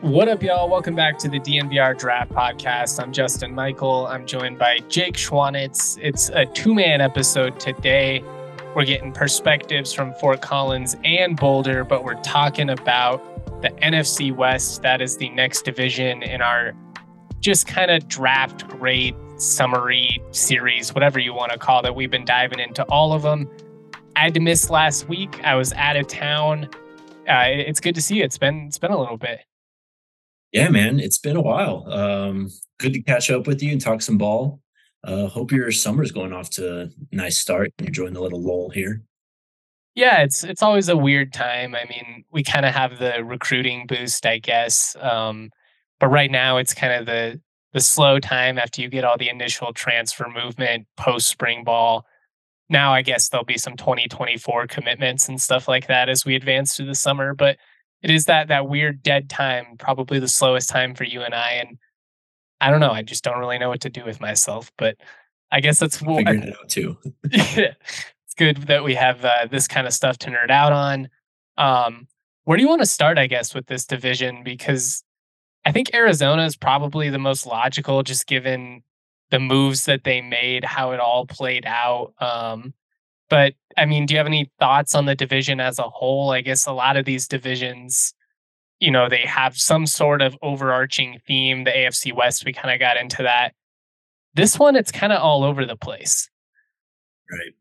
What up, y'all? Welcome back to the DNVR Draft Podcast. I'm Justin Michael. I'm joined by Jake Schwanitz. It's a two man episode today. We're getting perspectives from Fort Collins and Boulder, but we're talking about the NFC West. That is the next division in our just kind of draft grade summary series, whatever you want to call it. We've been diving into all of them. I had to miss last week. I was out of town. Uh, it's good to see you. It's been it's been a little bit. Yeah, man, it's been a while. Um, good to catch up with you and talk some ball. Uh, hope your summer's going off to a nice start and you're enjoying the little lull here. Yeah, it's it's always a weird time. I mean, we kind of have the recruiting boost, I guess. Um, but right now it's kind of the the slow time after you get all the initial transfer movement post spring ball. Now I guess there'll be some 2024 commitments and stuff like that as we advance through the summer, but it is that that weird dead time, probably the slowest time for you and I. And I don't know, I just don't really know what to do with myself. But I guess that's what figuring it out too. it's good that we have uh, this kind of stuff to nerd out on. Um, where do you want to start? I guess with this division because I think Arizona is probably the most logical, just given the moves that they made, how it all played out. Um, but I mean, do you have any thoughts on the division as a whole? I guess a lot of these divisions, you know, they have some sort of overarching theme. The AFC West, we kind of got into that. This one, it's kind of all over the place. Right.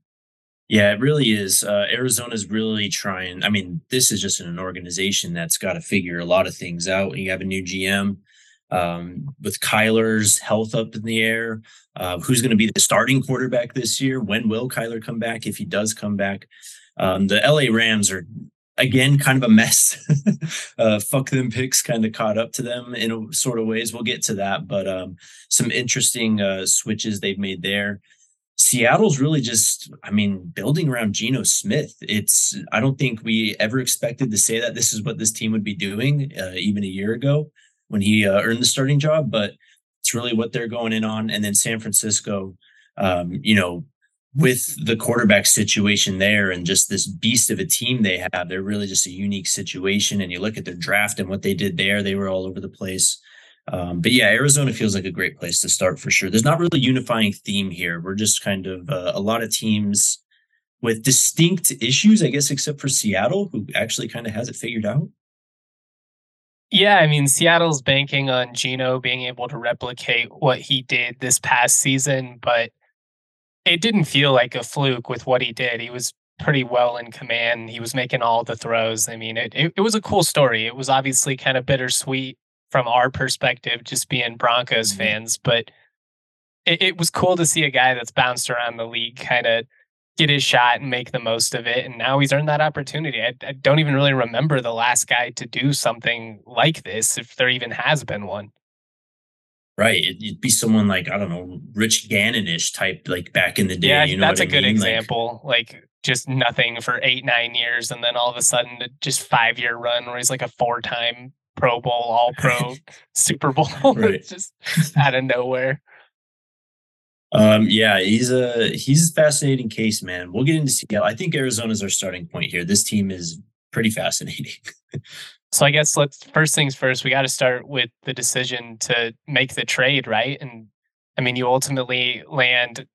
Yeah, it really is. Uh, Arizona's really trying. I mean, this is just an organization that's got to figure a lot of things out. You have a new GM um, with Kyler's health up in the air. Uh, who's going to be the starting quarterback this year? When will Kyler come back? If he does come back, um, the LA Rams are again kind of a mess. uh, fuck them picks kind of caught up to them in a sort of ways. We'll get to that, but um, some interesting uh, switches they've made there. Seattle's really just, I mean, building around Geno Smith. It's, I don't think we ever expected to say that this is what this team would be doing uh, even a year ago when he uh, earned the starting job, but it's really what they're going in on. And then San Francisco, um, you know, with the quarterback situation there and just this beast of a team they have, they're really just a unique situation. And you look at their draft and what they did there, they were all over the place. Um, but yeah, Arizona feels like a great place to start for sure. There's not really a unifying theme here. We're just kind of uh, a lot of teams with distinct issues, I guess, except for Seattle, who actually kind of has it figured out. Yeah, I mean, Seattle's banking on Geno being able to replicate what he did this past season, but it didn't feel like a fluke with what he did. He was pretty well in command. He was making all the throws. I mean, it, it, it was a cool story. It was obviously kind of bittersweet from our perspective, just being Broncos mm-hmm. fans, but it, it was cool to see a guy that's bounced around the league kind of get his shot and make the most of it. And now he's earned that opportunity. I, I, don't even really remember the last guy to do something like this, if there even has been one. Right. It'd be someone like, I don't know, Rich Gannon-ish type, like back in the day. Yeah, you know that's a I good mean? example. Like, like, just nothing for eight, nine years. And then all of a sudden, just five year run where he's like a four time Pro Bowl, All Pro, Super Bowl. Right. just out of nowhere. Um, yeah, he's a he's a fascinating case, man. We'll get into Seattle. I think Arizona's our starting point here. This team is pretty fascinating. so I guess let's first things first. We got to start with the decision to make the trade, right? And I mean, you ultimately land,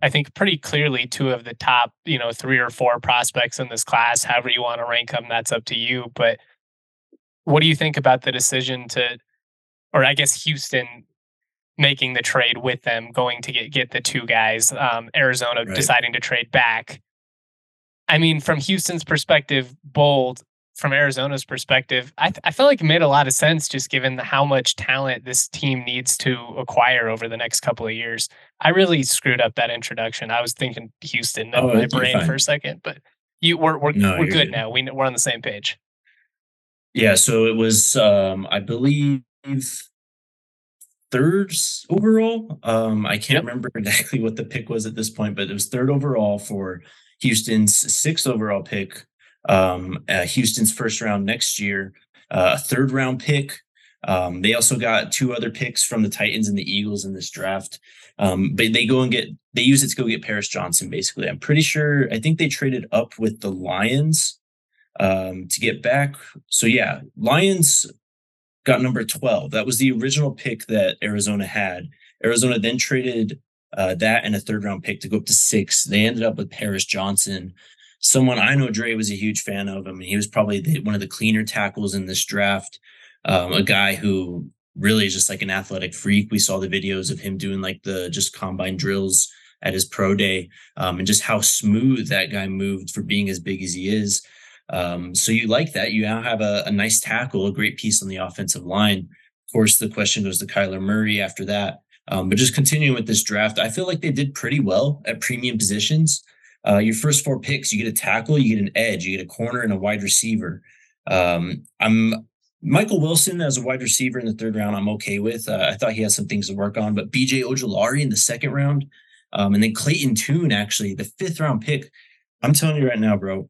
I think, pretty clearly two of the top, you know, three or four prospects in this class. However you want to rank them, that's up to you. But what do you think about the decision to, or I guess Houston making the trade with them, going to get get the two guys. Um, Arizona right. deciding to trade back. I mean, from Houston's perspective, bold. From Arizona's perspective, I, th- I feel like it made a lot of sense just given how much talent this team needs to acquire over the next couple of years. I really screwed up that introduction. I was thinking Houston in oh, my brain for a second, but you we're we're, no, we're good, good now. We we're on the same page. Yeah, so it was um I believe third overall. Um, I can't yep. remember exactly what the pick was at this point, but it was third overall for Houston's sixth overall pick. Um, uh, Houston's first round next year, uh, a third round pick. Um, they also got two other picks from the Titans and the Eagles in this draft. Um, but they go and get they use it to go get Paris Johnson. Basically, I'm pretty sure. I think they traded up with the Lions um, to get back. So yeah, Lions got number 12. That was the original pick that Arizona had. Arizona then traded uh, that and a third round pick to go up to six. They ended up with Paris Johnson, someone I know Dre was a huge fan of. I mean, he was probably the, one of the cleaner tackles in this draft. Um, a guy who really is just like an athletic freak. We saw the videos of him doing like the just combine drills at his pro day um, and just how smooth that guy moved for being as big as he is. Um, so you like that. You now have a, a, nice tackle, a great piece on the offensive line. Of course, the question goes to Kyler Murray after that. Um, but just continuing with this draft, I feel like they did pretty well at premium positions. Uh, your first four picks, you get a tackle, you get an edge, you get a corner, and a wide receiver. Um, I'm Michael Wilson as a wide receiver in the third round. I'm okay with. Uh, I thought he has some things to work on, but BJ Ojulari in the second round, um, and then Clayton Tune actually the fifth round pick. I'm telling you right now, bro.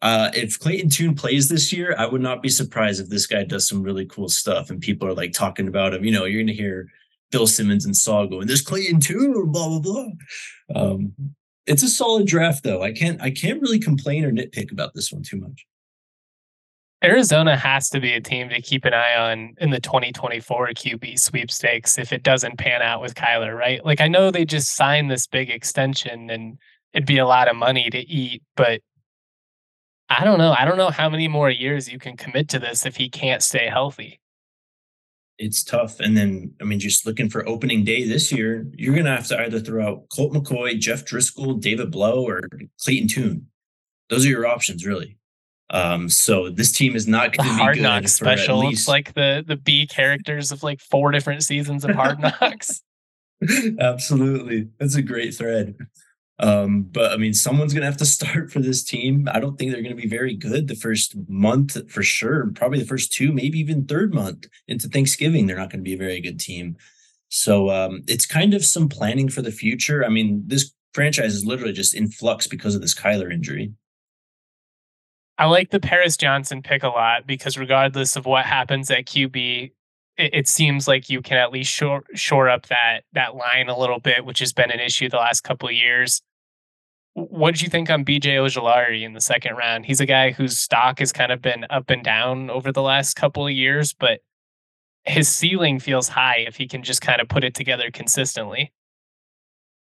Uh, if Clayton Tune plays this year, I would not be surprised if this guy does some really cool stuff and people are like talking about him. You know, you're going to hear Bill Simmons and Saul going, "There's Clayton Tune," blah blah blah. Um, it's a solid draft, though. I can't I can't really complain or nitpick about this one too much. Arizona has to be a team to keep an eye on in the 2024 QB sweepstakes if it doesn't pan out with Kyler, right? Like I know they just signed this big extension and it'd be a lot of money to eat, but I don't know. I don't know how many more years you can commit to this if he can't stay healthy it's tough. And then, I mean, just looking for opening day this year, you're going to have to either throw out Colt McCoy, Jeff Driskel, David Blough, or Clayton Tune. Those are your options, really. Um, so this team is not going to be hard good knock special. Least... It's like the the B characters of like four different seasons of Hard Knocks. Absolutely, that's a great thread. Um, but I mean, someone's going to have to start for this team. I don't think they're going to be very good the first month for sure. Probably the first two, maybe even third month into Thanksgiving, they're not going to be a very good team. So um, it's kind of some planning for the future. I mean, this franchise is literally just in flux because of this Kyler injury. I like the Paris Johnson pick a lot because regardless of what happens at QB, it, seems like you can at least shore shore up that that line a little bit, which has been an issue the last couple of years what did you think on BJ Ojulari in the second round? He's a guy whose stock has kind of been up and down over the last couple of years, but his ceiling feels high if he can just kind of put it together consistently.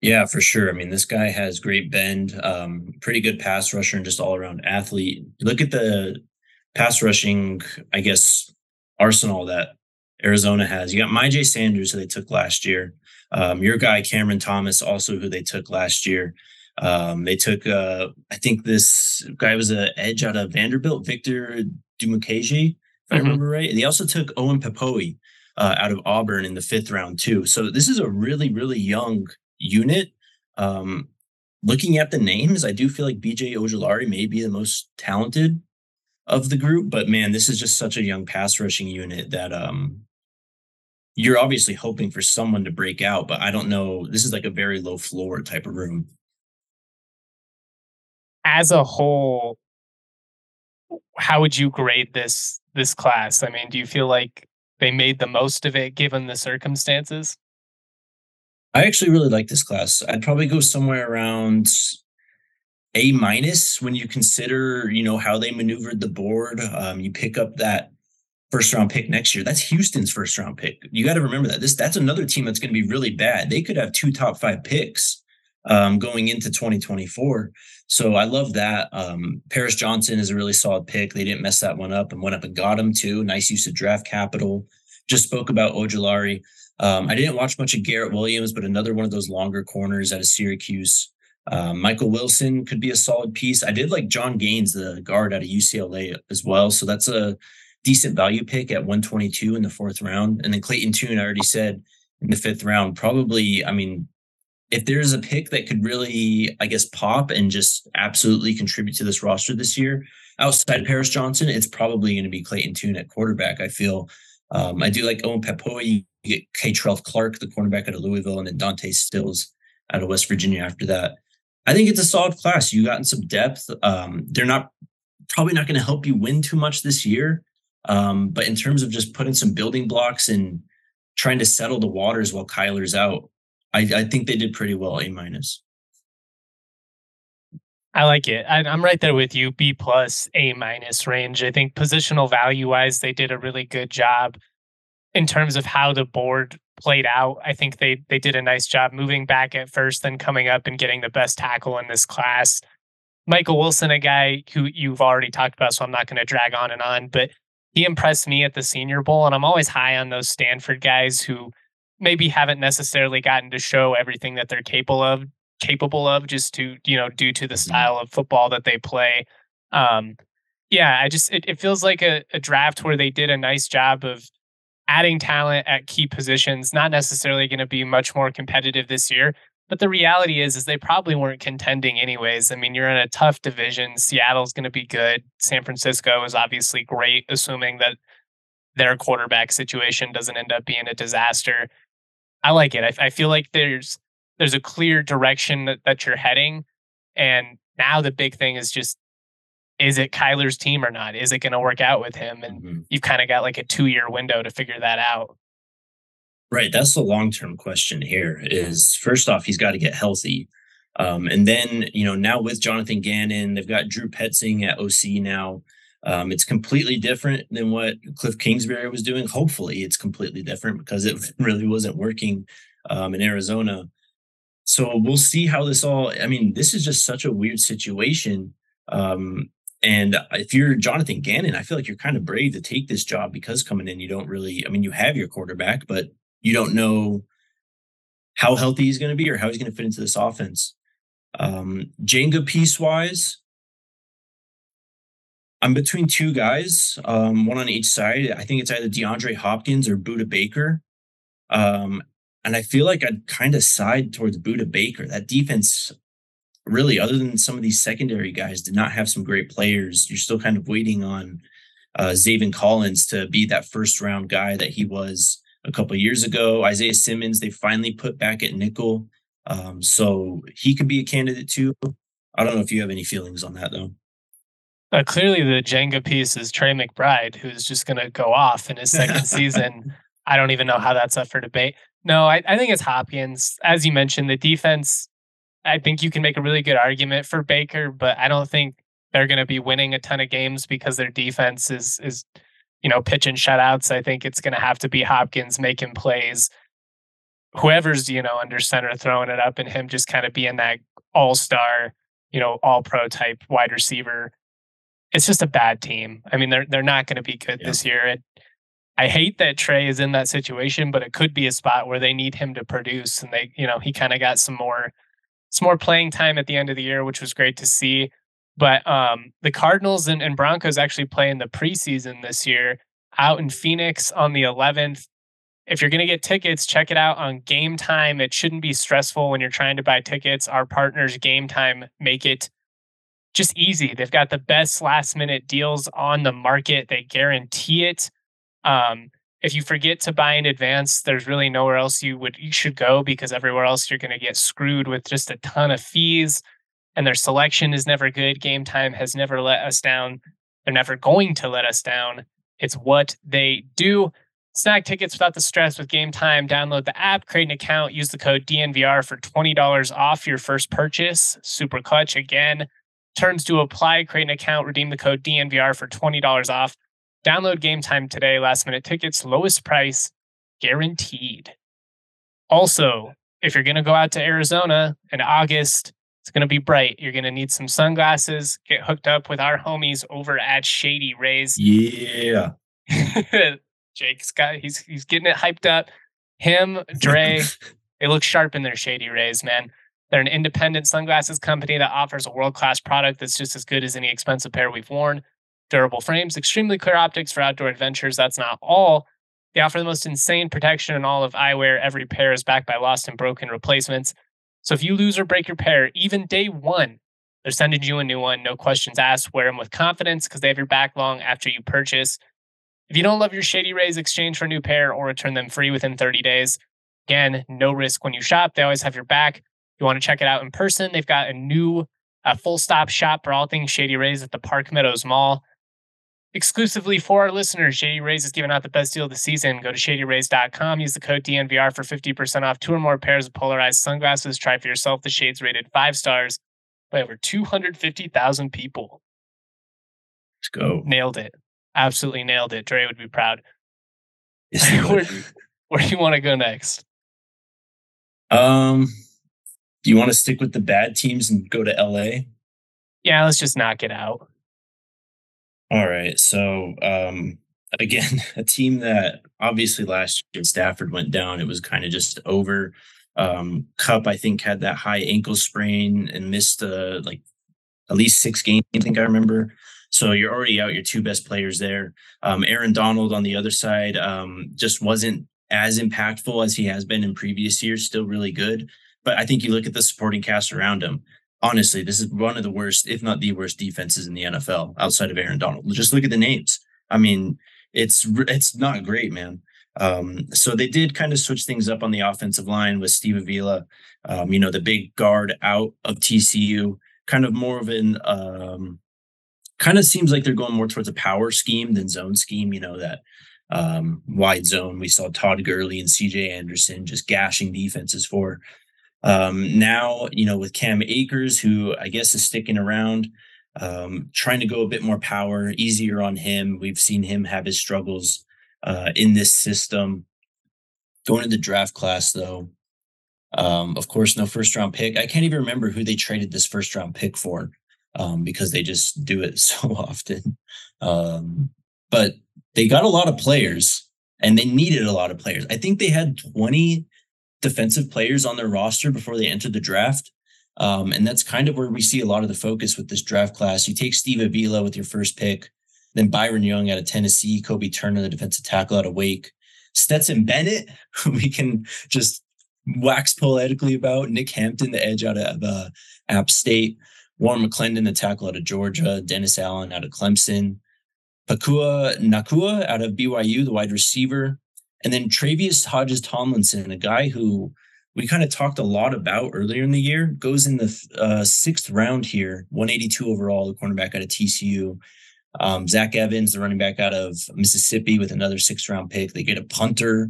Yeah, for sure. I mean, this guy has great bend, um, pretty good pass rusher, and just all around athlete. Look at the pass rushing, I guess, arsenal that Arizona has. You got Myjai Sanders, who they took last year. Um, your guy Cameron Thomas, also who they took last year. Um, they took, uh, I think this guy was an edge out of Vanderbilt, Victor Dimukeje, if mm-hmm. I remember right. And they also took Owen Pappoe uh, out of Auburn in the fifth round too. So this is a really, really young unit. Um, looking at the names, I do feel like BJ Ojulari may be the most talented of the group, but man, this is just such a young pass rushing unit that um, you're obviously hoping for someone to break out, but I don't know. This is like a very low floor type of room as a whole, how would you grade this this class? I mean, do you feel like they made the most of it given the circumstances? I actually really like this class. I'd probably go somewhere around a minus when you consider, you know, how they maneuvered the board. Um, you pick up that first round pick next year. That's Houston's first round pick. You got to remember that. This that's another team that's going to be really bad. They could have two top five picks um, going into 2024. So I love that. Um, Paris Johnson is a really solid pick. They didn't mess that one up and went up and got him too. Nice use of draft capital. Just spoke about Ojulari. Um, I didn't watch much of Garrett Williams, but another one of those longer corners out of Syracuse. Um, Michael Wilson could be a solid piece. I did like John Gaines, the guard out of UCLA as well. So that's a decent value pick at 122 in the fourth round. And then Clayton Tune, I already said in the fifth round, probably, I mean, if there's a pick that could really, I guess, pop and just absolutely contribute to this roster this year, outside Paris Johnson, it's probably going to be Clayton Tune at quarterback. I feel um, I do like Owen Pappoe. You get Kei'Trel Clark, the cornerback out of Louisville, and then Dante Stills out of West Virginia after that. I think it's a solid class. You gotten some depth. Um, they're not probably not going to help you win too much this year. Um, but in terms of just putting some building blocks and trying to settle the waters while Kyler's out, I, I think they did pretty well, A minus. I like it. I, am right there with you. B plus, A minus range. I think positional value wise, they did a really good job in terms of how the board played out. I think they they did a nice job moving back at first, then coming up and getting the best tackle in this class. Michael Wilson, a guy who you've already talked about, so I'm not going to drag on and on, but he impressed me at the Senior Bowl, and I'm always high on those Stanford guys who maybe haven't necessarily gotten to show everything that they're capable of capable of just to you know due to the mm-hmm. style of football that they play. Um yeah i just it, it feels like a, a draft where they did a nice job of adding talent at key positions not necessarily going to be much more competitive this year but the reality is is they probably weren't contending anyways. I mean you're in a tough division. Seattle's going to be good. San francisco is obviously great assuming that their quarterback situation doesn't end up being a disaster I like it. I, I feel like there's there's a clear direction that, that you're heading. And now the big thing is just is it Kyler's team or not? Is it going to work out with him? And mm-hmm. you've kind of got like a two year window to figure that out. Right. That's the long term question here is first off, he's got to get healthy. Um, and then, you know, now with Jonathan Gannon, they've got Drew Petzing at OC now. Um, it's completely different than what Cliff Kingsbury was doing. Hopefully, it's completely different because it really wasn't working um, in Arizona. So we'll see how this all. I mean, this is just such a weird situation. Um, and if you're Jonathan Gannon, I feel like you're kind of brave to take this job because coming in, you don't really. I mean, you have your quarterback, but you don't know how healthy he's going to be or how he's going to fit into this offense. Um, Jenga piece wise, I'm between two guys, um, one on each side. I think it's either DeAndre Hopkins or Budda Baker. Um, and I feel like I'd kind of side towards Budda Baker. That defense, really, other than some of these secondary guys, did not have some great players. You're still kind of waiting on uh, Zaven Collins to be that first round guy that he was a couple years ago. Isaiah Simmons, they finally put back at nickel. Um, so he could be a candidate too. I don't know if you have any feelings on that though. Uh, clearly, the Jenga piece is Trey McBride, who's just going to go off in his second season. I don't even know how that's up for debate. No, I, I think it's Hopkins. As you mentioned, the defense, I think you can make a really good argument for Baker, but I don't think they're going to be winning a ton of games because their defense is is you know pitching shutouts. I think it's going to have to be Hopkins making plays. Whoever's you know under center throwing it up, and him just kind of being that all star, you know, all pro type wide receiver it's just a bad team. I mean, they're they're not going to be good yeah. this year. It, I hate that Trey is in that situation, but it could be a spot where they need him to produce, and they, you know, he kind of got some more, some more playing time at the end of the year, which was great to see. But um, the Cardinals and, and Broncos actually play in the preseason this year out in Phoenix on the 11th. If you're going to get tickets, check it out on Game Time. It shouldn't be stressful when you're trying to buy tickets. Our partners, Game Time, make it just easy. They've got the best last minute deals on the market. They guarantee it. Um, if you forget to buy in advance, there's really nowhere else you would you should go because everywhere else you're going to get screwed with just a ton of fees, and their selection is never good. Game time has never let us down. They're never going to let us down. It's what they do. Snag tickets without the stress with Game Time. Download the app, create an account, use the code DNVR for $20 off your first purchase. Super clutch again. Terms to apply. Create an account. Redeem the code DNVR for $20 off. Download game time today. Last minute tickets, lowest price guaranteed. Also, if you're going to go out to Arizona in August, it's going to be bright. You're going to need some sunglasses. Get hooked up with our homies over at Shady Rays. Yeah. Jake's got he's he's getting it hyped up. Him, Dre, they look sharp in their Shady Rays, man. They're an independent sunglasses company that offers a world class product that's just as good as any expensive pair we've worn. Durable frames, extremely clear optics for outdoor adventures. That's not all. They offer the most insane protection in all of eyewear. Every pair is backed by lost and broken replacements. So if you lose or break your pair, even day one, they're sending you a new one. No questions asked. Wear them with confidence because they have your back long after you purchase. If you don't love your Shady Rays, exchange for a new pair or return them free within 30 days. Again, no risk when you shop. They always have your back you want to check it out in person, they've got a new uh, full stop shop for all things Shady Rays at the Park Meadows Mall. exclusively for our listeners, Shady Rays is giving out the best deal of the season. Go to shadyrays.com, use the code DNVR for 50% off two or more pairs of polarized sunglasses. Try for yourself the shades rated five stars by over 250,000 people. Let's go. Nailed it. Absolutely nailed it. Dre would be proud. Yes, where, where do you want to go next? Um, do you want to stick with the bad teams and go to LA? Yeah, let's just knock it out. All right. So, um, again, a team that obviously last year Stafford went down. It was kind of just over. Um, Kupp, I think, had that high ankle sprain and missed uh, like at least six games. I think I remember. So you're already out your two best players there. Um, Aaron Donald on the other side um, just wasn't as impactful as he has been in previous years. Still really good, but I think you look at the supporting cast around him honestly, this is one of the worst, if not the worst, defenses in the NFL outside of Aaron Donald. Just look at the names. I mean, it's it's not great, man. Um, so they did kind of switch things up on the offensive line with Steve Avila, um, you know, the big guard out of TCU, kind of more of an um, kind of seems like they're going more towards a power scheme than zone scheme, you know, that um, wide zone. We saw Todd Gurley and CJ Anderson just gashing defenses for. Um, now, you know, with Cam Akers, who I guess is sticking around, um, trying to go a bit more power, easier on him. We've seen him have his struggles uh, in this system. Going to the draft class, though, um, of course, no first round pick. I can't even remember who they traded this first round pick for um, because they just do it so often. Um, but they got a lot of players and they needed a lot of players. I think they had 20 defensive players on their roster before they enter the draft. Um, and that's kind of where we see a lot of the focus with this draft class. You take Steve Avila with your first pick, then Byron Young out of Tennessee, Kobe Turner, the defensive tackle out of Wake, Stetson Bennett, who we can just wax poetically about, Nick Hampton, the edge out of uh, App State, Warren McClendon, the tackle out of Georgia, Dennis Allen out of Clemson, Puka Nacua out of BYU, the wide receiver, and then Tre'Vius Hodges Tomlinson, a guy who we kind of talked a lot about earlier in the year, goes in the uh, sixth round here, 182 overall, the cornerback out of TCU. Um, Zach Evans, the running back out of Mississippi, with another sixth round pick. They get a punter.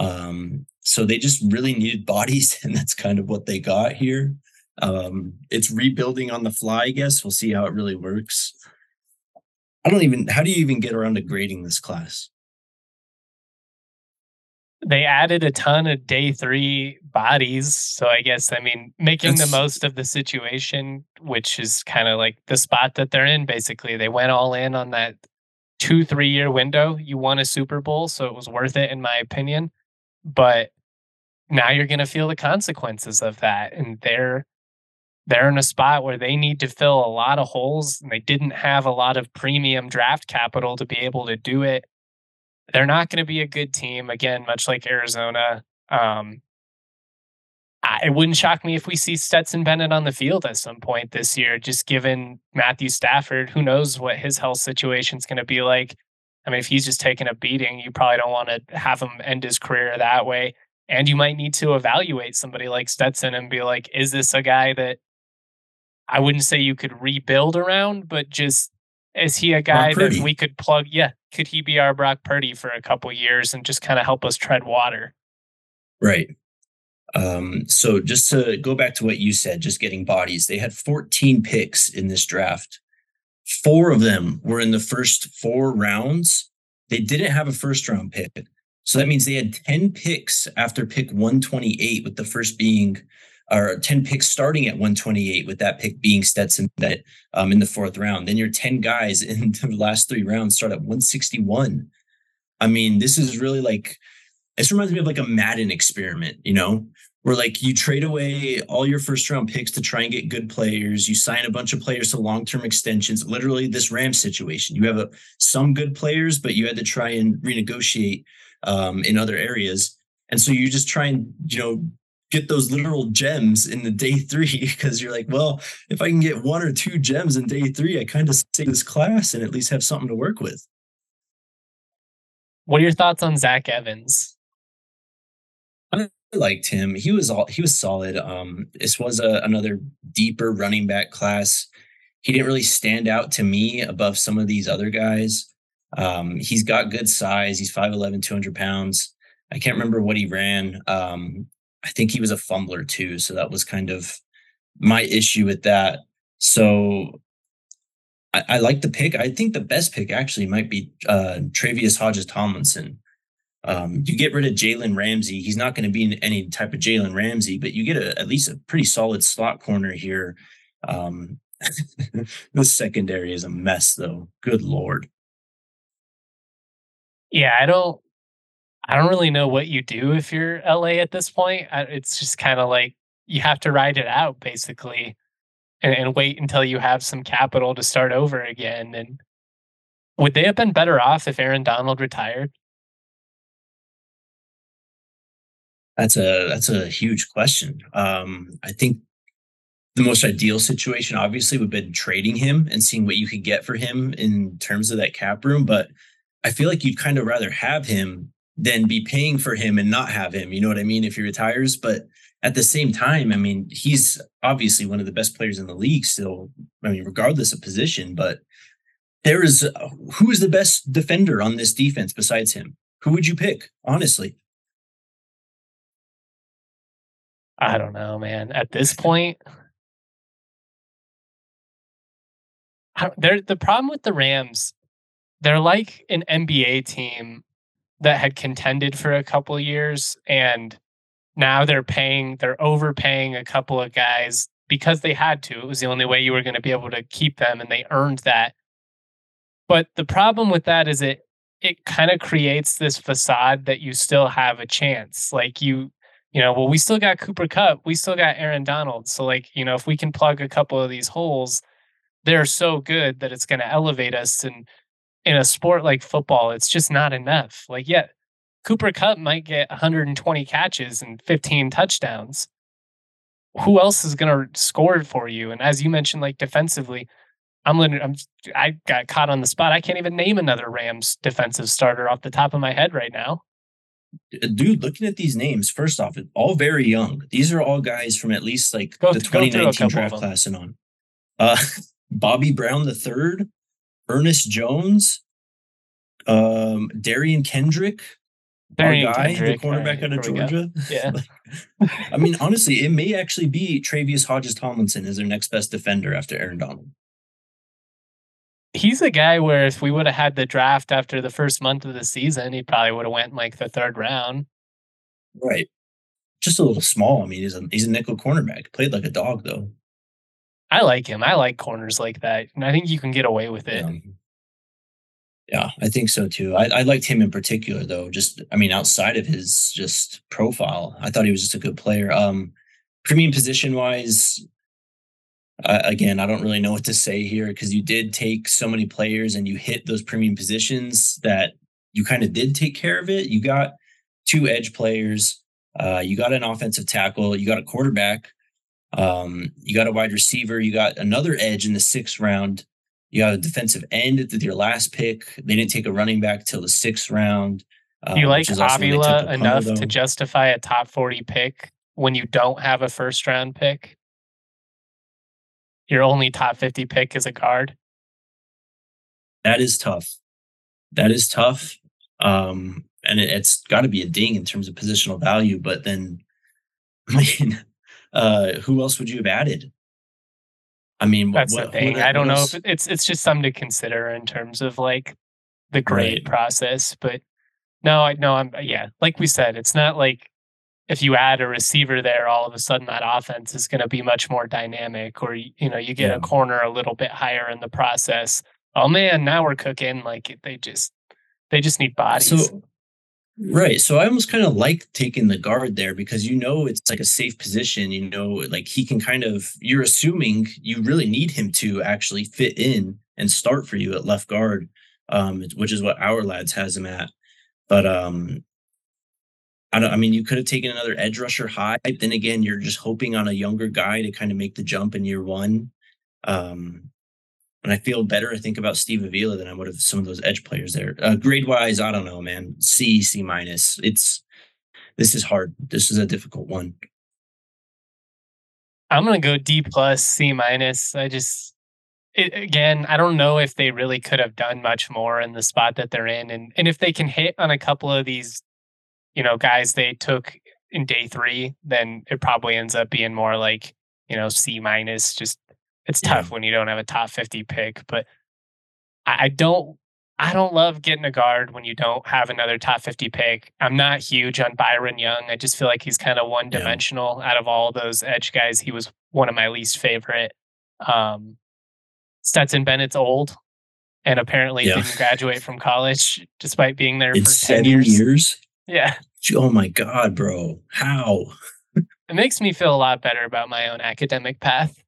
Um, so they just really needed bodies, and that's kind of what they got here. Um, it's rebuilding on the fly, I guess. We'll see how it really works. I don't even, how do you even get around to grading this class? They added a ton of day three bodies. So I guess I mean making the most of the situation, which is kind of like the spot that they're in. Basically, they went all in on that two three year window. You won a Super Bowl, so it was worth it in my opinion. But now you're going to feel the consequences of that, and they're they're in a spot where they need to fill a lot of holes, and they didn't have a lot of premium draft capital to be able to do it they're not going to be a good team again, much like Arizona. Um, I, it wouldn't shock me if we see Stetson Bennett on the field at some point this year, just given Matthew Stafford. Who knows what his health situation is going to be like? I mean, if he's just taking a beating, you probably don't want to have him end his career that way. And you might need to evaluate somebody like Stetson and be like, is this a guy that I wouldn't say you could rebuild around, but just is he a guy that we could plug? Yeah, could he be our Brock Purdy for a couple years and just kind of help us tread water? Right. Um, so just to go back to what you said, just getting bodies, they had 14 picks in this draft. Four of them were in the first four rounds. They didn't have a first round pick. So that means they had 10 picks after pick 128, with the first being or 10 picks starting at 128 with that pick being Stetson that um, in the fourth round. Then your 10 guys in the last three rounds start at 161. I mean, this is really like this reminds me of like a Madden experiment, you know, where like you trade away all your first round picks to try and get good players. You sign a bunch of players to long term extensions. Literally, this Rams situation. You have a, some good players, but you had to try and renegotiate um, in other areas. And so you just try and you know get those literal gems in the day three because you're like, well, if I can get one or two gems in day three, I kind of save this class and at least have something to work with. What are your thoughts on Zach Evans? I liked him. He was all he was solid. Um, this was a, another deeper running back class. He didn't really stand out to me above some of these other guys. Um, he's got good size. He's 5'11, 200 pounds. I can't remember what he ran. Um, I think he was a fumbler too. So that was kind of my issue with that. So I, I like the pick. I think the best pick actually might be uh, Tre'Vius Hodges Tomlinson. Um, you get rid of Jalen Ramsey. He's not going to be in any type of Jalen Ramsey, but you get a, at least a pretty solid slot corner here. Um, the secondary is a mess, though. Good lord. Yeah, I don't. I don't really know what you do if you're LA at this point. It's just kind of like you have to ride it out, basically and, and wait until you have some capital to start over again. And would they have been better off if Aaron Donald retired? That's a that's a huge question. Um, I think the most ideal situation obviously would have been trading him and seeing what you could get for him in terms of that cap room. But I feel like you'd kind of rather have him than be paying for him and not have him. You know what I mean? If he retires, but at the same time, I mean, he's obviously one of the best players in the league still. I mean, regardless of position, but there is uh, who is the best defender on this defense besides him? Who would you pick, honestly? I don't know, man. At this point, they're the problem with the Rams. They're like an NBA team that had contended for a couple years and now they're paying, they're overpaying a couple of guys because they had to. It was the only way you were going to be able to keep them, and they earned that. But the problem with that is it it kind of creates this facade that you still have a chance. Like you, you know, well, we still got Cooper Kupp we still got Aaron Donald. So like, you know, if we can plug a couple of these holes, they're so good that it's going to elevate us. And in a sport like football, it's just not enough. Like, yeah, Cooper Kupp might get 120 catches and 15 touchdowns. Who else is going to score for you? And as you mentioned, like defensively, I'm, I'm I got caught on the spot. I can't even name another Rams defensive starter off the top of my head right now. Dude, looking at these names, first off, all very young. These are all guys from at least like go, the 2019 draft class and on. Uh, Bobby Brown the third, Ernest Jones, um, Derion Kendrick, Derion our guy, Kendrick, the cornerback out of Georgia. Yeah. I mean, honestly, it may actually be Tre'Vius Hodges Tomlinson as their next best defender after Aaron Donald. He's a guy where if we would have had the draft after the first month of the season, he probably would have went like the third round. Right. Just a little small. I mean, he's a he's a nickel cornerback. Played like a dog though. I like him. I like corners like that. And I think you can get away with it. Yeah. Yeah, I think so too. I, I liked him in particular, though. Just, I mean, outside of his just profile, I thought he was just a good player. Um, premium position wise, again, I don't really know what to say here because you did take so many players and you hit those premium positions that you kind of did take care of it. You got two edge players, uh, you got an offensive tackle, you got a quarterback, um, you got a wide receiver, you got another edge in the sixth round. You got a defensive end at your last pick. They didn't take a running back till the sixth round. Do you um, like Avila enough to justify a top 40 pick when you don't have a first round pick? Your only top 50 pick is a guard. That is tough. That is tough. Um, and it, has got to be a ding in terms of positional value. But then, I mean, uh, who else would you have added? I mean, that's what, the thing. I don't know if it's it's just something to consider in terms of like the grade right. process. But no, I know I'm yeah, like we said, it's not like if you add a receiver there, all of a sudden that offense is going to be much more dynamic, or you know, you get yeah. a corner a little bit higher in the process. Oh man, now we're cooking. Like they just they just need bodies. So Right. So I almost kind of like taking the guard there because you know it's like a safe position. You know, like he can kind of, you're assuming you really need him to actually fit in and start for you at left guard, um, which is what Ourlads has him at. But um, I don't, I mean, you could have taken another edge rusher high. Then again, you're just hoping on a younger guy to kind of make the jump in year one. Um, and I feel better, I think, about Steve Avila than I would have some of those edge players there. Uh, grade wise, I don't know, man. C, C minus. It's this is hard. This is a difficult one. I'm gonna go D plus, C minus. I just it, again, I don't know if they really could have done much more in the spot that they're in, and and if they can hit on a couple of these, you know, guys they took in day three, then it probably ends up being more like you know C minus. Just it's tough when you don't have a top fifty pick, but I, I don't. I don't love getting a guard when you don't have another top 50 pick. I'm not huge on Byron Young. I just feel like he's kind of one dimensional yeah. out of all those edge guys. He was one of my least favorite. Um, Stetson Bennett's old and apparently yeah. didn't graduate from college despite being there it's for 10 years. years. Yeah. Oh my God, bro. How? it makes me feel a lot better about my own academic path.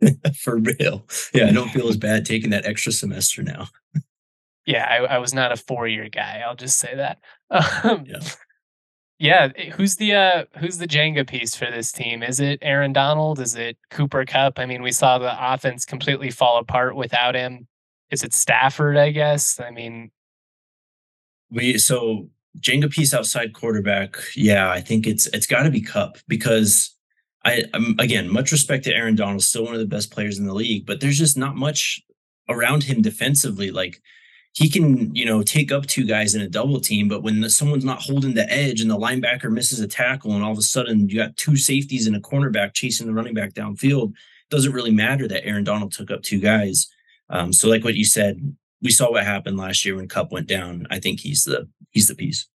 for real. Yeah, I don't feel as bad taking that extra semester now. yeah, I, I was not a four year guy. I'll just say that. Um, yeah. Yeah, eh, who's the uh who's the Jenga piece for this team? Is it Aaron Donald? Is it Cooper Kupp? I mean, we saw the offense completely fall apart without him. Is it Stafford, I guess? I mean we so Jenga piece outside quarterback. Yeah, I think it's it's got to be Kupp because I I'm, again, much respect to Aaron Donald, still one of the best players in the league, but there's just not much around him defensively like he can, you know, take up two guys in a double team, but when the, someone's not holding the edge and the linebacker misses a tackle, and all of a sudden you got two safeties and a cornerback chasing the running back downfield, it doesn't really matter that Aaron Donald took up two guys. Um, so, like what you said, we saw what happened last year when Kupp went down. I think he's the he's the piece.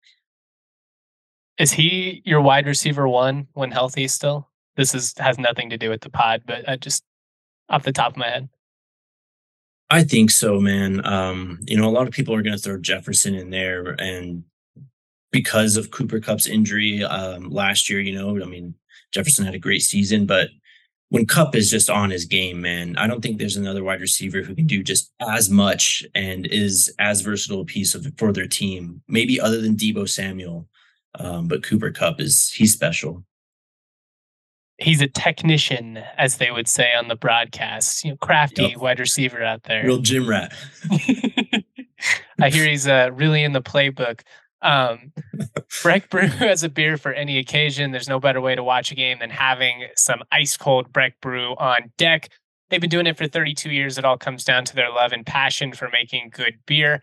Is he your wide receiver one when healthy still? This is has nothing to do with the pod, but I just off the top of my head. I think so, man. Um, you know, a lot of people are going to throw Jefferson in there, and because of Cooper Kupp's injury um, last year, you know, I mean, Jefferson had a great season, but when Kupp is just on his game, man, I don't think there's another wide receiver who can do just as much and is as versatile a piece of for their team. Maybe other than Deebo Samuel, um, but Cooper Kupp is he's special he's a technician, as they would say on the broadcast. You know, crafty yep. wide receiver out there. Real gym rat. I hear he's uh, really in the playbook. Um, Breck Brew has a beer for any occasion. There's no better way to watch a game than having some ice cold Breck Brew on deck. They've been doing it for 32 years. It all comes down to their love and passion for making good beer.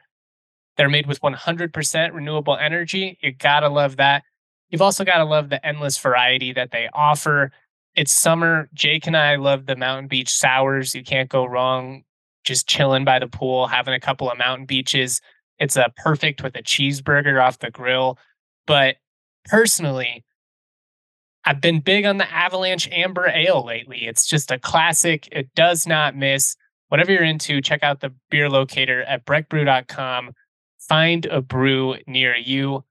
They're made with 100% renewable energy. You gotta love that. You've also got to love the endless variety that they offer. It's summer. Jake and I love the Mountain Beach sours. You can't go wrong just chilling by the pool, having a couple of mountain beaches. It's a perfect with a cheeseburger off the grill. But personally, I've been big on the Avalanche Amber Ale lately. It's just a classic. It does not miss. Whatever you're into, check out the beer locator at breckbrew.com. Find a brew near you.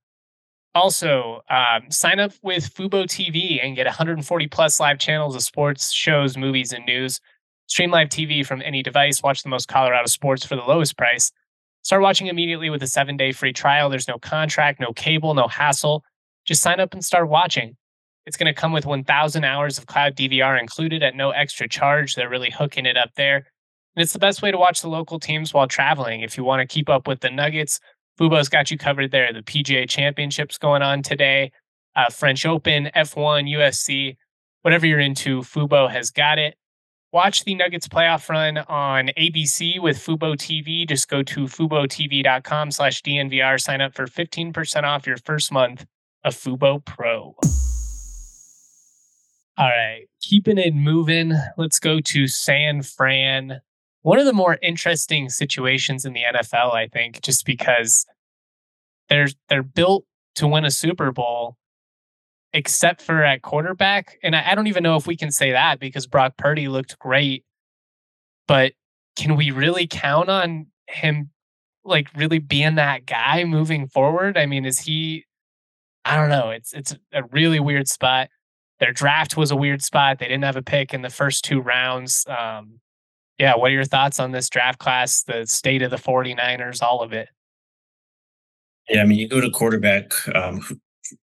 Also, um, sign up with Fubo TV and get 140 plus live channels of sports, shows, movies, and news. Stream live TV from any device. Watch the most Colorado sports for the lowest price. Start watching immediately with a seven day free trial. There's no contract, no cable, no hassle. Just sign up and start watching. It's going to come with 1,000 hours of cloud DVR included at no extra charge. They're really hooking it up there. And it's the best way to watch the local teams while traveling. If you want to keep up with the Nuggets, Fubo's got you covered there. The PGA Championships going on today, uh, French Open, F1, USC, whatever you're into, Fubo has got it. Watch the Nuggets playoff run on ABC with Fubo TV. Just go to FuboTV.com slash DNVR. Sign up for 15% off your first month of Fubo Pro. All right, keeping it moving. Let's go to San Fran one of the more interesting situations in the NFL, I think, just because they're they're built to win a Super Bowl, except for at quarterback. And I, I don't even know if we can say that because Brock Purdy looked great, but can we really count on him like really being that guy moving forward? I mean, is he I don't know. It's it's a really weird spot. Their draft was a weird spot. They didn't have a pick in the first two rounds. Um, yeah, what are your thoughts on this draft class, the state of the 49ers, all of it? Yeah, I mean, you go to quarterback. Um,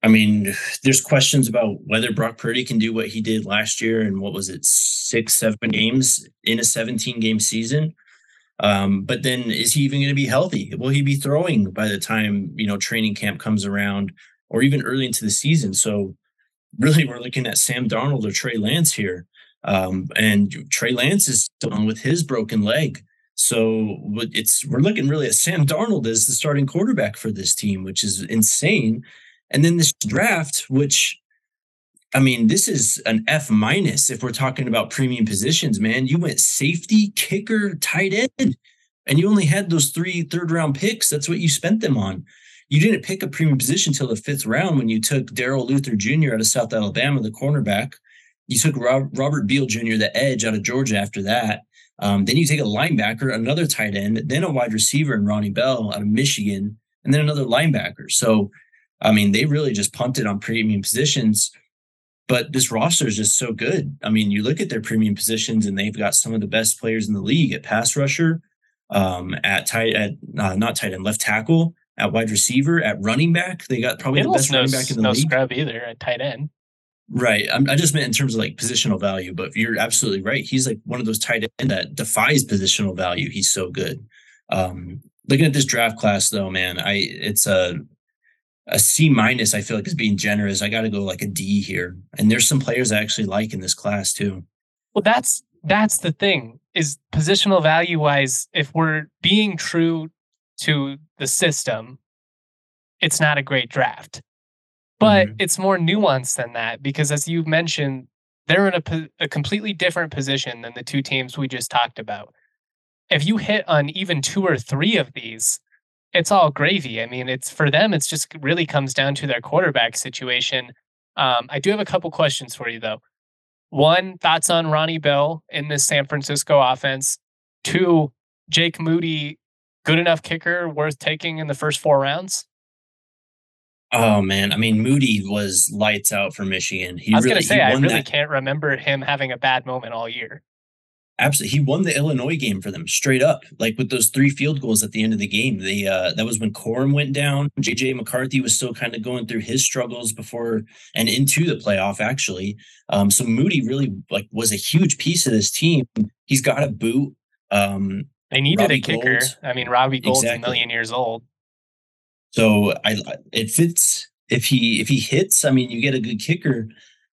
I mean, there's questions about whether Brock Purdy can do what he did last year and what was it, six, seven games in a 17 game season. Um, but then is he even going to be healthy? Will he be throwing by the time, you know, training camp comes around or even early into the season? So really, we're looking at Sam Darnold or Trey Lance here. Um, and Trey Lance is still with his broken leg. So it's we're looking really at Sam Darnold as the starting quarterback for this team, which is insane. And then this draft, which I mean, this is an F minus if we're talking about premium positions, man. You went safety, kicker, tight end, and you only had those three third round picks. That's what you spent them on. You didn't pick a premium position till the fifth round when you took Darrell Luter Jr. out of South Alabama, the cornerback. You took Robert Beal Jr., the edge out of Georgia after that. Um, then you take a linebacker, another tight end, then a wide receiver in Ronnie Bell out of Michigan, and then another linebacker. So, I mean, they really just punted on premium positions. But this roster is just so good. I mean, you look at their premium positions, and they've got some of the best players in the league at pass rusher, um, at tight, at uh, not tight end, left tackle, at wide receiver, at running back. They got probably the best no, running back in the no league. No scrub either at tight end. Right. I'm, i just meant in terms of like positional value, but you're absolutely right. He's like one of those tight end that defies positional value. He's so good. Um, looking at this draft class though, man, I it's a a C minus. I feel like is being generous. I got to go like a D here. And there's some players I actually like in this class too. Well, that's that's the thing is positional value wise. If we're being true to the system, it's not a great draft. But mm-hmm. it's more nuanced than that because, as you mentioned, they're in a, a completely different position than the two teams we just talked about. If you hit on even two or three of these, it's all gravy. I mean, it's for them, it's just really comes down to their quarterback situation. Um, I do have a couple questions for you, though. One, thoughts on Ronnie Bell in this San Francisco offense. Two, Jake Moody, good enough kicker worth taking in the first four rounds? Oh man, I mean Moody was lights out for Michigan. He I was really, going to say I really that. can't remember him having a bad moment all year. Absolutely, he won the Illinois game for them straight up, like with those three field goals at the end of the game. They uh, that was when Corum went down. JJ McCarthy was still kind of going through his struggles before and into the playoff actually. Um, so Moody really like was a huge piece of this team. He's got a boot. Um, they needed Robbie a kicker. Gould. I mean, Robbie Gould's exactly. a million years old. So I it fits if he if he hits, I mean you get a good kicker.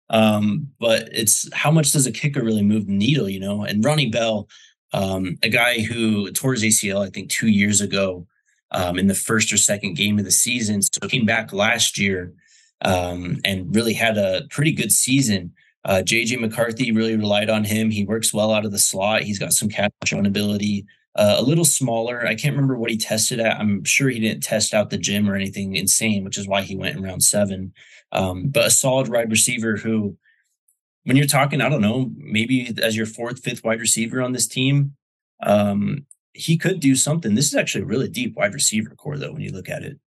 Um, but it's how much does a kicker really move the needle, you know? And Ronnie Bell, um, a guy who tore his ACL, I think two years ago, um, in the first or second game of the season. So came back last year um, and really had a pretty good season. Uh, JJ McCarthy really relied on him. He works well out of the slot. He's got some catch on ability uh, a little smaller. I can't remember what he tested at. I'm sure he didn't test out the gym or anything insane, which is why he went in round seven. Um, but a solid wide receiver who, when you're talking, I don't know, maybe as your fourth, fifth wide receiver on this team, um, he could do something. This is actually a really deep wide receiver core, though, when you look at it.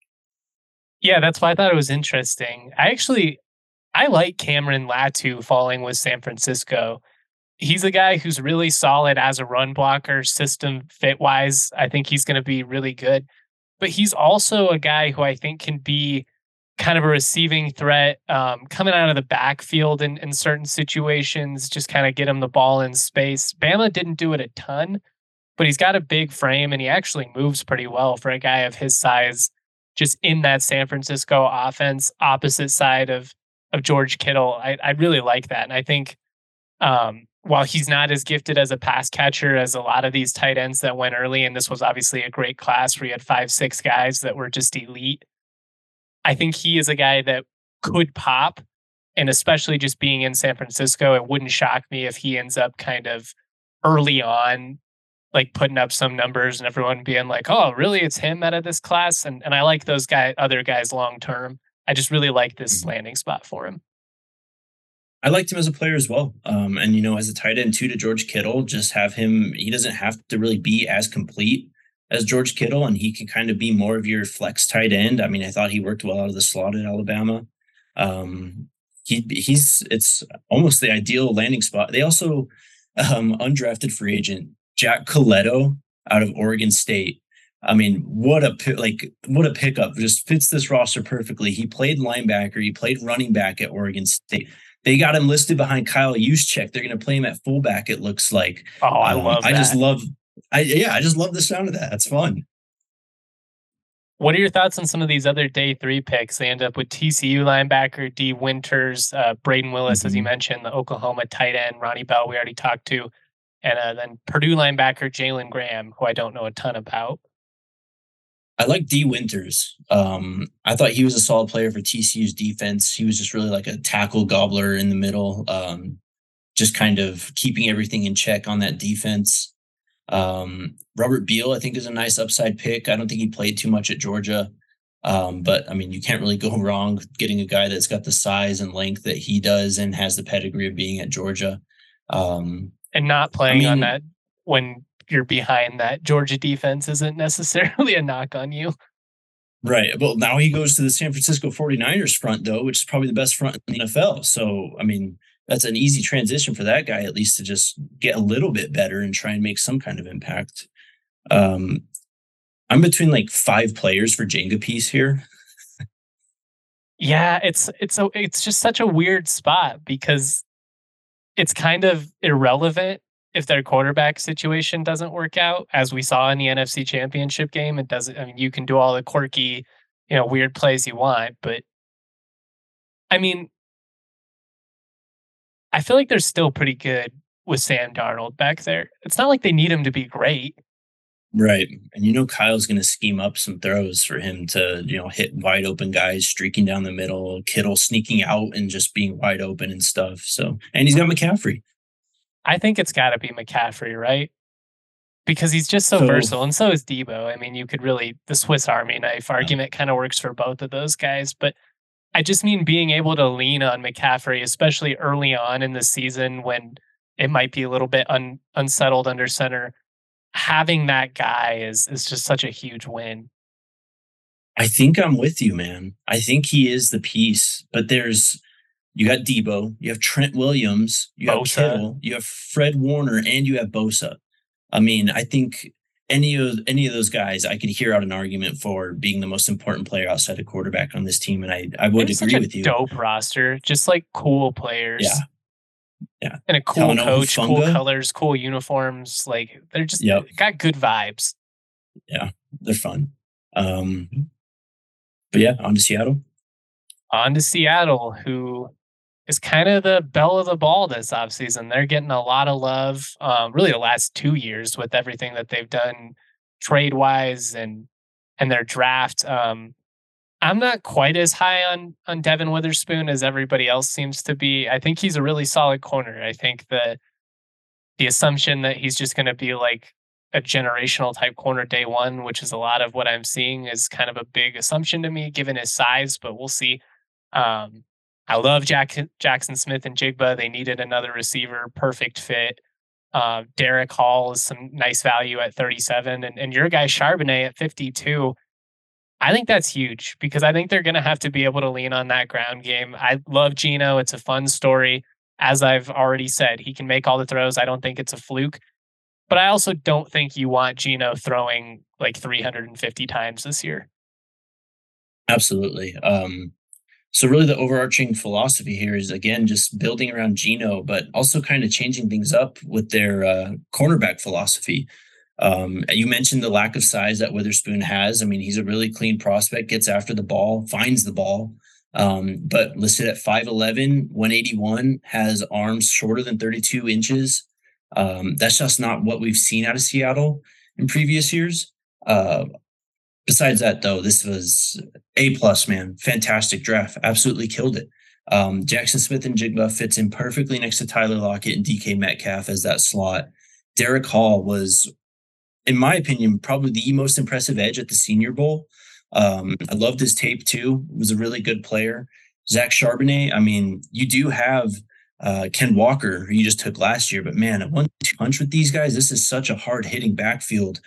Yeah, that's why I thought it was interesting. I actually I like Cameron Latu falling with San Francisco he's a guy who's really solid as a run blocker, system fit wise. I think he's going to be really good. But he's also a guy who I think can be kind of a receiving threat um, coming out of the backfield in, in certain situations, just kind of get him the ball in space. Bama didn't do it a ton, but he's got a big frame and he actually moves pretty well for a guy of his size, just in that San Francisco offense, opposite side of of George Kittle. I, I really like that. And I think um, while he's not as gifted as a pass catcher as a lot of these tight ends that went early, and this was obviously a great class where you had five, six guys that were just elite. I think he is a guy that could pop. And especially just being in San Francisco, it wouldn't shock me if he ends up kind of early on, like putting up some numbers and everyone being like, oh, really? It's him out of this class. And and I like those guy other guys long term. I just really like this mm-hmm. landing spot for him. I liked him as a player as well. Um, and you know, as a tight end too to George Kittle, just have him. He doesn't have to really be as complete as George Kittle, and he can kind of be more of your flex tight end. I mean, I thought he worked well out of the slot at Alabama. Um, he he's it's almost the ideal landing spot. They also um, undrafted free agent Jack Colletto out of Oregon State. I mean, what a like what a pickup! Just fits this roster perfectly. He played linebacker. He played running back at Oregon State. They got him listed behind Kyle Juszczyk. They're going to play him at fullback. It looks like. Oh, I um, love. I just love. I yeah, I just love the sound of that. That's fun. What are your thoughts on some of these other day three picks? They end up with TCU linebacker Dee Winters, uh, Brayden Willis, mm-hmm. as you mm-hmm. mentioned, the Oklahoma tight end Ronnie Bell. We already talked to, and uh, then Purdue linebacker Jalen Graham, who I don't know a ton about. I like Dee Winters. Um, I thought he was a solid player for TCU's defense. He was just really like a tackle gobbler in the middle, um, just kind of keeping everything in check on that defense. Um, Robert Beal, I think, is a nice upside pick. I don't think he played too much at Georgia. Um, but I mean, you can't really go wrong getting a guy that's got the size and length that he does and has the pedigree of being at Georgia. Um, and not playing I mean, on that when you're behind that Georgia defense isn't necessarily a knock on you. Right. Well, now he goes to the San Francisco 49ers front, though, which is probably the best front in the NFL. So, I mean, that's an easy transition for that guy, at least to just get a little bit better and try and make some kind of impact. Um, I'm between like five players for Jenga piece here. yeah, it's it's a it's just such a weird spot because it's kind of irrelevant if their quarterback situation doesn't work out, as we saw in the NFC Championship game. It doesn't. I mean, you can do all the quirky, you know, weird plays you want, but I mean, I feel like they're still pretty good with Sam Darnold back there. It's not like they need him to be great. Right. And you know Kyle's going to scheme up some throws for him to, you know, hit wide open guys streaking down the middle, Kittle sneaking out and just being wide open and stuff. So, and he's got McCaffrey. I think it's got to be McCaffrey, right? Because he's just so, so, versatile and so is Deebo. I mean, you could really the Swiss Army knife argument kind of works for both of those guys, but I just mean being able to lean on McCaffrey, especially early on in the season when it might be a little bit un, unsettled under center. Having that guy is is just such a huge win. I think I'm with you, man. I think he is the piece, but there's you got Deebo, you have Trent Williams, you have Kittle, you have Fred Warner, and you have Bosa. I mean, I think any of any of those guys, I could hear out an argument for being the most important player outside of quarterback on this team, and I I would agree with you. Dope roster, just like cool players. Yeah, yeah, and a cool coach, Funga. cool colors, cool uniforms. Like they're just yep. got good vibes. Yeah, they're fun. Um, but yeah, on to Seattle. On to Seattle, who is kind of the bell of the ball this offseason. They're getting a lot of love, um, really the last two years with everything that they've done trade wise and and their draft. Um, I'm not quite as high on on Devon Witherspoon as everybody else seems to be. I think he's a really solid corner. I think that the assumption that he's just going to be like a generational type corner day one, which is a lot of what I'm seeing, is kind of a big assumption to me given his size. But we'll see. Um, I love Jack, Jaxon Smith-Njigba. They needed another receiver, perfect fit. Uh, Derick Hall is some nice value at 37, and, and your guy Charbonnet at 52. I think that's huge because I think they're going to have to be able to lean on that ground game. I love Geno. It's a fun story. As I've already said, he can make all the throws. I don't think it's a fluke, but I also don't think you want Geno throwing like 350 times this year. Absolutely. Um, so really the overarching philosophy here is again just building around Geno, but also kind of changing things up with their uh, cornerback philosophy. Um, you mentioned the lack of size that Witherspoon has. I mean, he's a really clean prospect, gets after the ball, finds the ball, um, but listed at 5'11, 181, has arms shorter than 32 inches. Um, that's just not what we've seen out of Seattle in previous years. Uh, besides that, though, this was a plus, man. Fantastic draft. Absolutely killed it. Um, Jaxon Smith-Njigba fits in perfectly next to Tyler Lockett and DK Metcalf as that slot. Derick Hall was, in my opinion, probably the most impressive edge at the Senior Bowl. Um, I loved his tape too. Was a really good player. Zach Charbonnet. I mean, you do have uh, Ken Walker, who you just took last year, but man, a one-two punch with these guys. This is such a hard hitting backfield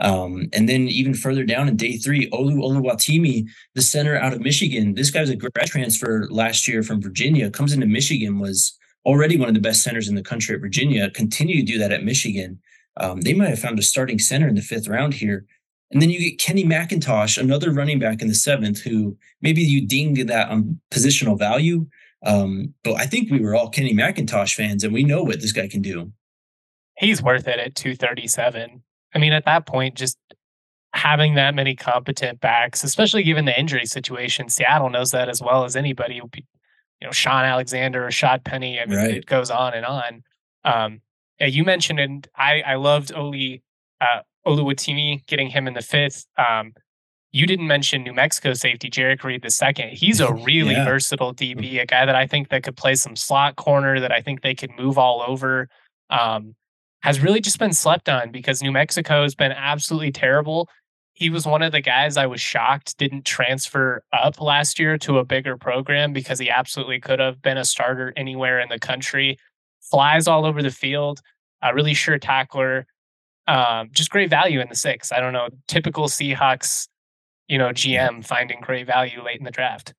um, and then even further down in day three, Olu Oluwatimi, the center out of Michigan. This guy was a grad transfer last year from Virginia, comes into Michigan, was already one of the best centers in the country at Virginia, continue to do that at Michigan. Um, they might have found a starting center in the fifth round here. And then you get Kenny McIntosh, another running back in the seventh, who maybe you dinged that on positional value. Um, but I think we were all Kenny McIntosh fans, and we know what this guy can do. He's worth it at 237. I mean, at that point, just having that many competent backs, especially given the injury situation. Seattle knows that as well as anybody. You know, Shaun Alexander or Rashaad Penny. I mean, right. it goes on and on. Um, yeah, you mentioned, and I, I loved Oli uh, Oluwatimi getting him in the fifth. Um, you didn't mention New Mexico safety Jerrick Reed the second. He's a really yeah. versatile DB, a guy that I think that could play some slot corner, that I think they could move all over. Um, has really just been slept on because New Mexico has been absolutely terrible. He was one of the guys I was shocked didn't transfer up last year to a bigger program because he absolutely could have been a starter anywhere in the country. Flies all over the field, a really sure tackler. Um, just great value in the six. I don't know, typical Seahawks you know, GM finding great value late in the draft.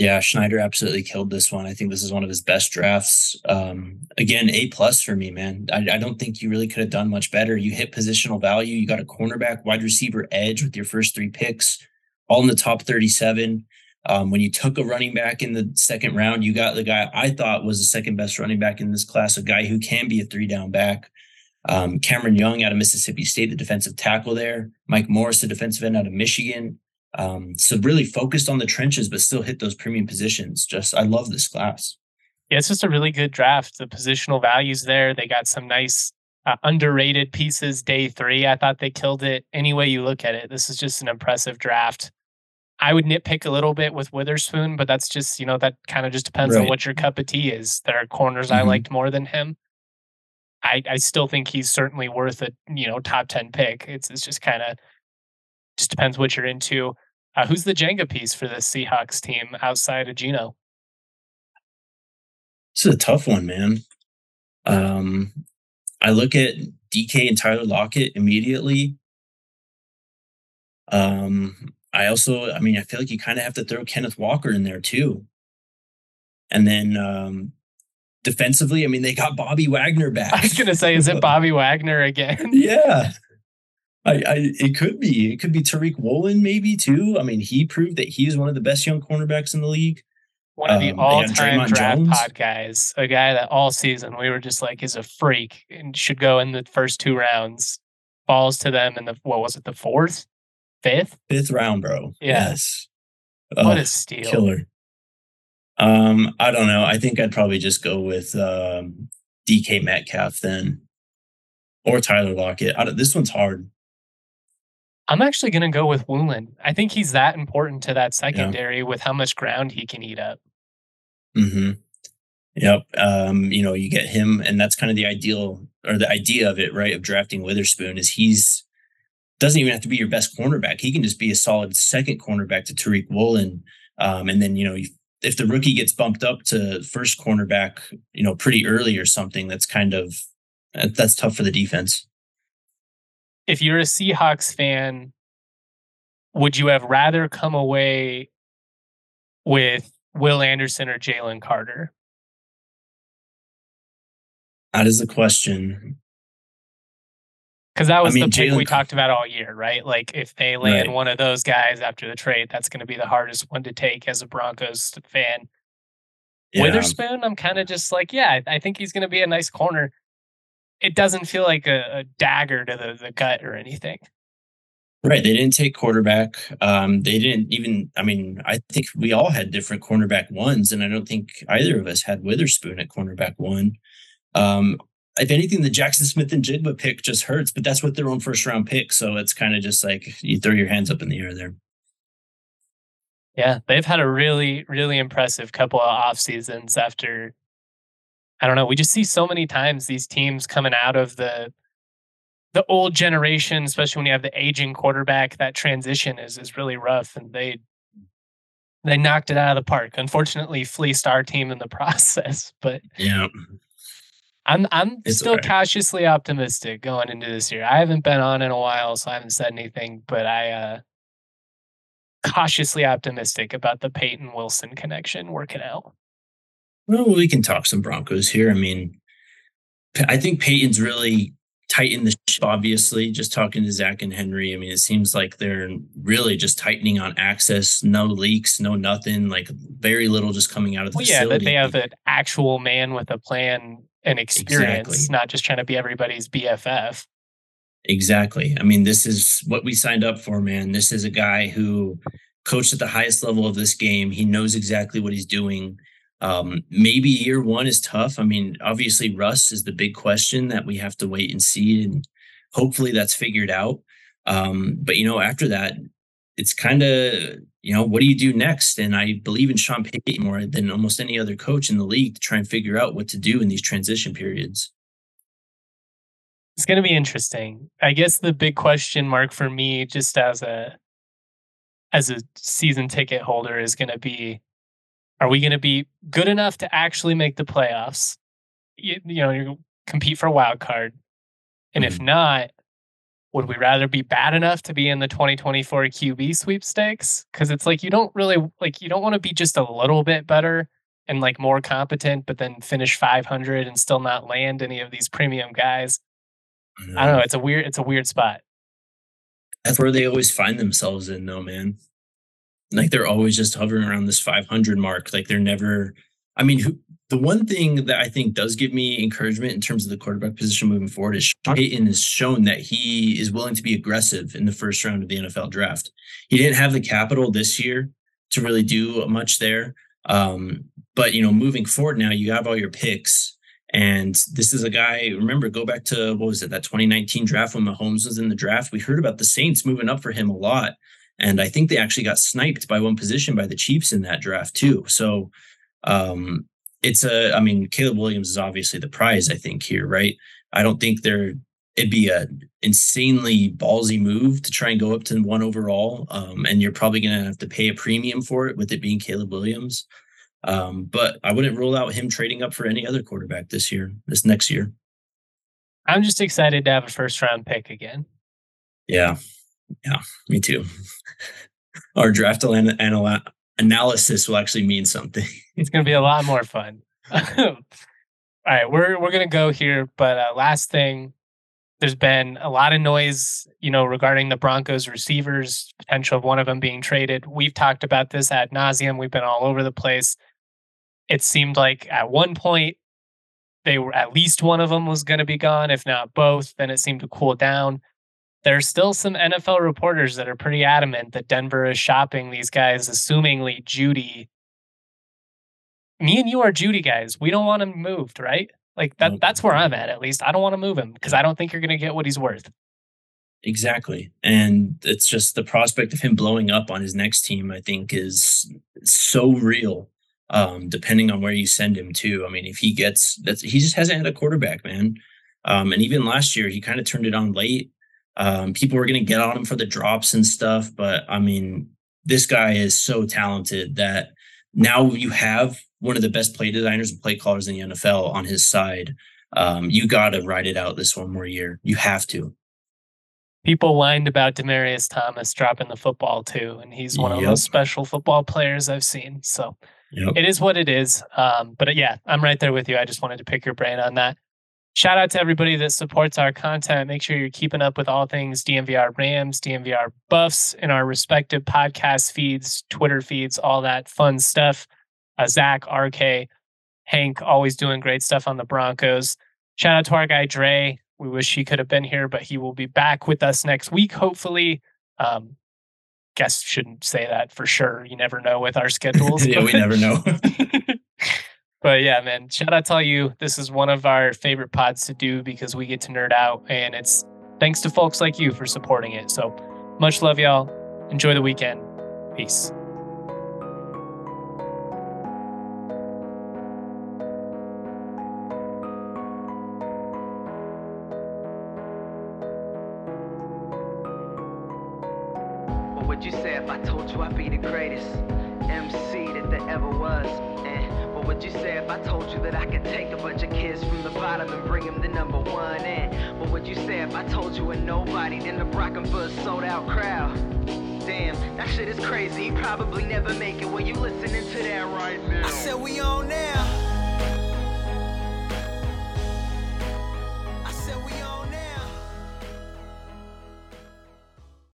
Yeah, Schneider absolutely killed this one. I think this is one of his best drafts. Um, again, A plus for me, man. I, I, don't think you really could have done much better. You hit positional value. You got a cornerback, wide receiver, edge with your first three picks, all in the top 37. Um, when you took a running back in the second round, you got the guy I thought was the second best running back in this class, a guy who can be a three down back. Um, Cameron Young out of Mississippi State, the defensive tackle there. Mike Morris, the defensive end out of Michigan. Um, so really focused on the trenches, but still hit those premium positions. Just I love this class. Yeah, it's just a really good draft. The positional values there. They got some nice uh, underrated pieces. Day three, I thought they killed it. Any way you look at it, this is just an impressive draft. I would nitpick a little bit with Witherspoon, but that's just you know that kind of just depends right. on what your cup of tea is. There are corners mm-hmm. I liked more than him. I, I still think he's certainly worth a you know top ten pick. It's it's just kind of just depends what you're into. Uh, who's the Jenga piece for the Seahawks team outside of Geno? This is a tough one, man. Um, I look at DK and Tyler Lockett immediately. Um, I also, I mean, I feel like you kind of have to throw Kenneth Walker in there too. And then um, defensively, I mean, they got Bobby Wagner back. I was gonna say, is it Bobby Wagner again? yeah. I, I it could be. It could be Tariq Woolen, maybe too. I mean, he proved that he's one of the best young cornerbacks in the league. One of the um, all-time draft Jones. pod guys, a guy that all season we were just like is a freak and should go in the first two rounds. Falls to them in the what was it, the fourth, fifth, fifth round, bro. Yeah. Yes. What a steal! Killer. Um, I don't know. I think I'd probably just go with um, DK Metcalf then, or Tyler Lockett. this one's hard. I'm actually going to go with Woolen. I think he's that important to that secondary yeah. with how much ground he can eat up. Mm-hmm. Yep. Um, you know, you get him, and that's kind of the ideal or the idea of it, right? Of drafting Witherspoon is he's doesn't even have to be your best cornerback. He can just be a solid second cornerback to Tariq Woolen. Um, and then you know if the rookie gets bumped up to first cornerback, you know, pretty early or something, that's kind of that's tough for the defense. If you're a Seahawks fan, would you have rather come away with Will Anderson or Jalen Carter? That is a question. Because that was I mean, the pick Jalen... we talked about all year, right? Like if they land right. one of those guys after the trade, that's going to be the hardest one to take as a Broncos fan. Yeah. Witherspoon, I'm kind of just like, yeah, I think he's going to be a nice corner. It doesn't feel like a, a dagger to the, the gut or anything. Right. They didn't take quarterback. Um, they didn't even, I mean, I think we all had different cornerback ones, and I don't think either of us had Witherspoon at cornerback one. Um, if anything, the Jaxon Smith-Njigba pick just hurts, but that's with their own first round pick. So it's kind of just like you throw your hands up in the air there. Yeah, they've had a really, really impressive couple of off seasons after I don't know. We just see so many times these teams coming out of the the old generation, especially when you have the aging quarterback, that transition is is really rough and they they knocked it out of the park. Unfortunately, fleeced our team in the process. But yeah, I'm I'm it's still right. cautiously optimistic going into this year. I haven't been on in a while, so I haven't said anything, but I uh cautiously optimistic about the Payton Wilson connection working out. Well, we can talk some Broncos here. I mean, I think Payton's really tightened the ship, obviously. Just talking to Zach and Henry, I mean, it seems like they're really just tightening on access, no leaks, no nothing, like very little just coming out of the well. Yeah, that they have an actual man with a plan and experience, exactly. not just trying to be everybody's BFF. Exactly. I mean, this is what we signed up for, man. This is a guy who coached at the highest level of this game. He knows exactly what he's doing. Um, maybe year one is tough. I mean, obviously, Russ is the big question that we have to wait and see, and hopefully that's figured out. Um, but you know, after that, it's kind of you know, what do you do next? And I believe in Sean Payton more than almost any other coach in the league to try and figure out what to do in these transition periods. It's going to be interesting. I guess the big question mark for me, just as a as a season ticket holder, is going to be: Are we going to be good enough to actually make the playoffs? You, you know, you compete for a wild card, and mm-hmm. if not, would we rather be bad enough to be in the 2024 QB sweepstakes? Because it's like you don't really like you don't want to be just a little bit better and like more competent, but then finish 500 and still not land any of these premium guys. I don't know. It's a weird. It's a weird spot. That's where they always find themselves in, though, man. Like they're always just hovering around this 500 mark. Like they're never. I mean, who, the one thing that I think does give me encouragement in terms of the quarterback position moving forward is Sean Payton has shown that he is willing to be aggressive in the first round of the NFL draft. He didn't have the capital this year to really do much there. Um, but you know, moving forward now, you have all your picks. And this is a guy, remember, go back to what was it, that 2019 draft when Mahomes was in the draft? We heard about the Saints moving up for him a lot. And I think they actually got sniped by one position by the Chiefs in that draft, too. So um, it's a, I mean, Caleb Williams is obviously the prize, I think, here, right? I don't think there, it'd be a insanely ballsy move to try and go up to one overall. Um, and you're probably going to have to pay a premium for it with it being Caleb Williams. Um, but I wouldn't rule out him trading up for any other quarterback this year, this next year. I'm just excited to have a first round pick again. Yeah. Yeah. Me too. Our draft anal- analysis will actually mean something. it's going to be a lot more fun. All right, we're we're going to go here, but uh, last thing there's been a lot of noise, you know, regarding the Broncos receivers, potential of one of them being traded. We've talked about this ad nauseum. We've been all over the place. It seemed like at one point they were at least one of them was going to be gone, if not both. Then it seemed to cool down there's still some NFL reporters that are pretty adamant that Denver is shopping these guys, assumingly Judy. Me and you are Judy guys. We don't want him moved, right? Like that. That's where I'm at. At least I don't want to move him because I don't think you're going to get what he's worth. Exactly, and it's just the prospect of him blowing up on his next team. I think is so real. Um, depending on where you send him to. I mean, if he gets that, he just hasn't had a quarterback, man. Um, and even last year, he kind of turned it on late um, people were going to get on him for the drops and stuff, but I mean, this guy is so talented that now you have one of the best play designers and play callers in the NFL on his side. Um, you got to ride it out this one more year. You have to. People whined about Demaryius Thomas dropping the football too, and he's one yep. of those special football players I've seen. So yep. it is what it is. Um, but yeah, I'm right there with you. I just wanted to pick your brain on that. Shout out to everybody that supports our content. Make sure you're keeping up with all things DNVR Rams, DNVR Buffs in our respective podcast feeds, Twitter feeds, all that fun stuff. Uh, Zach, RK, Hank, always doing great stuff on the Broncos. Shout out to our guy Dre. We wish he could have been here, but he will be back with us next week, hopefully. Um, guess shouldn't say that for sure. You never know with our schedules. yeah, we never know. But yeah, man, shout out to all you. This is one of our favorite pods to do because we get to nerd out, and it's thanks to folks like you for supporting it. So much love, y'all. Enjoy the weekend. Peace. If I told you a nobody then the rockin' for a sold out crowd? Damn, that shit is crazy. Probably never make it when you listening to that right now. I said we on now.